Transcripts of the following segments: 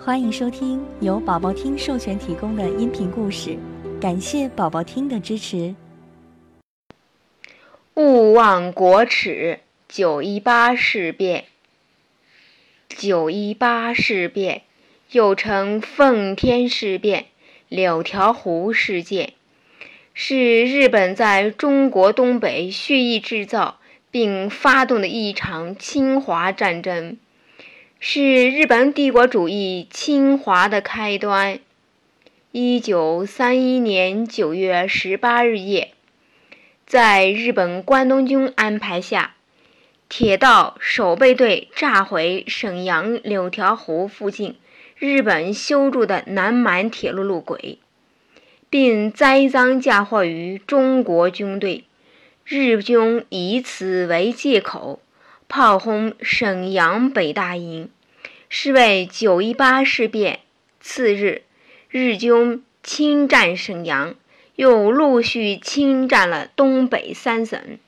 欢迎收听由宝宝听授权提供的音频故事，感谢宝宝听的支持。勿忘国耻，九一八事变。九一八事变又称奉天事变、柳条湖事件，是日本在中国东北蓄意制造并发动的一场侵华战争。是日本帝国主义侵华的开端。一九三一年九月十八日夜，在日本关东军安排下，铁道守备队炸毁沈阳柳条湖附近日本修筑的南满铁路路轨，并栽赃嫁祸于中国军队。日军以此为借口。炮轰沈阳北大营，是为九一八事变。次日，日军侵占沈阳，又陆续侵占了东北三省。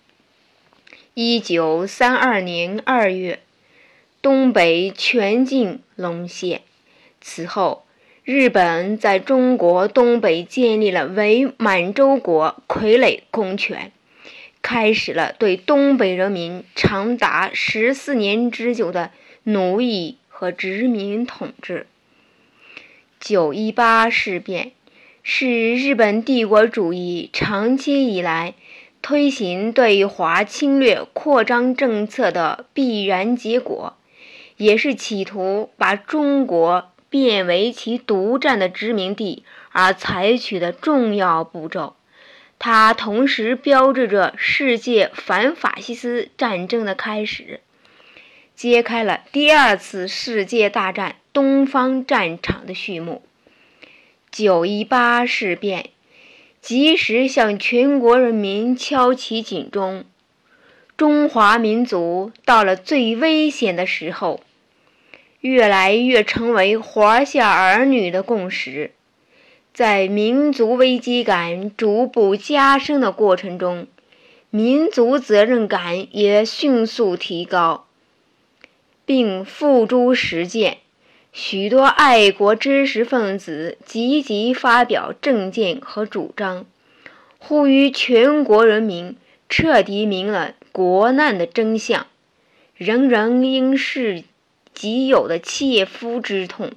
一九三二年二月，东北全境沦陷。此后，日本在中国东北建立了伪满洲国傀儡公权。开始了对东北人民长达十四年之久的奴役和殖民统治。九一八事变是日本帝国主义长期以来推行对华侵略扩张政策的必然结果，也是企图把中国变为其独占的殖民地而采取的重要步骤。它同时标志着世界反法西斯战争的开始，揭开了第二次世界大战东方战场的序幕。九一八事变及时向全国人民敲起警钟：中华民族到了最危险的时候，越来越成为华夏儿女的共识。在民族危机感逐步加深的过程中，民族责任感也迅速提高，并付诸实践。许多爱国知识分子积极发表政见和主张，呼吁全国人民彻底明了国难的真相，人人应视己有的切肤之痛。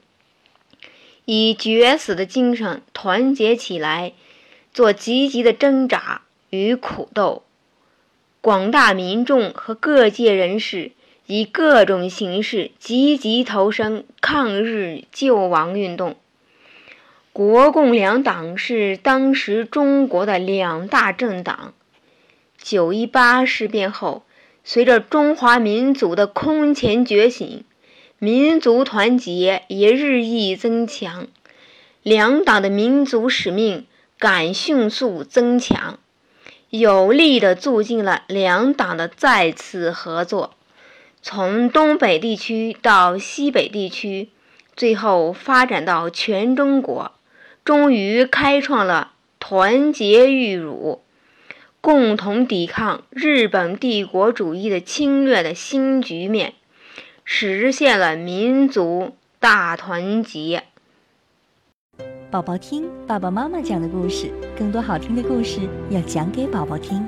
以绝死的精神团结起来，做积极的挣扎与苦斗。广大民众和各界人士以各种形式积极投身抗日救亡运动。国共两党是当时中国的两大政党。九一八事变后，随着中华民族的空前觉醒。民族团结也日益增强，两党的民族使命感迅速增强，有力地促进了两党的再次合作。从东北地区到西北地区，最后发展到全中国，终于开创了团结御辱、共同抵抗日本帝国主义的侵略的新局面。实现了民族大团结。宝宝听爸爸妈妈讲的故事，更多好听的故事要讲给宝宝听。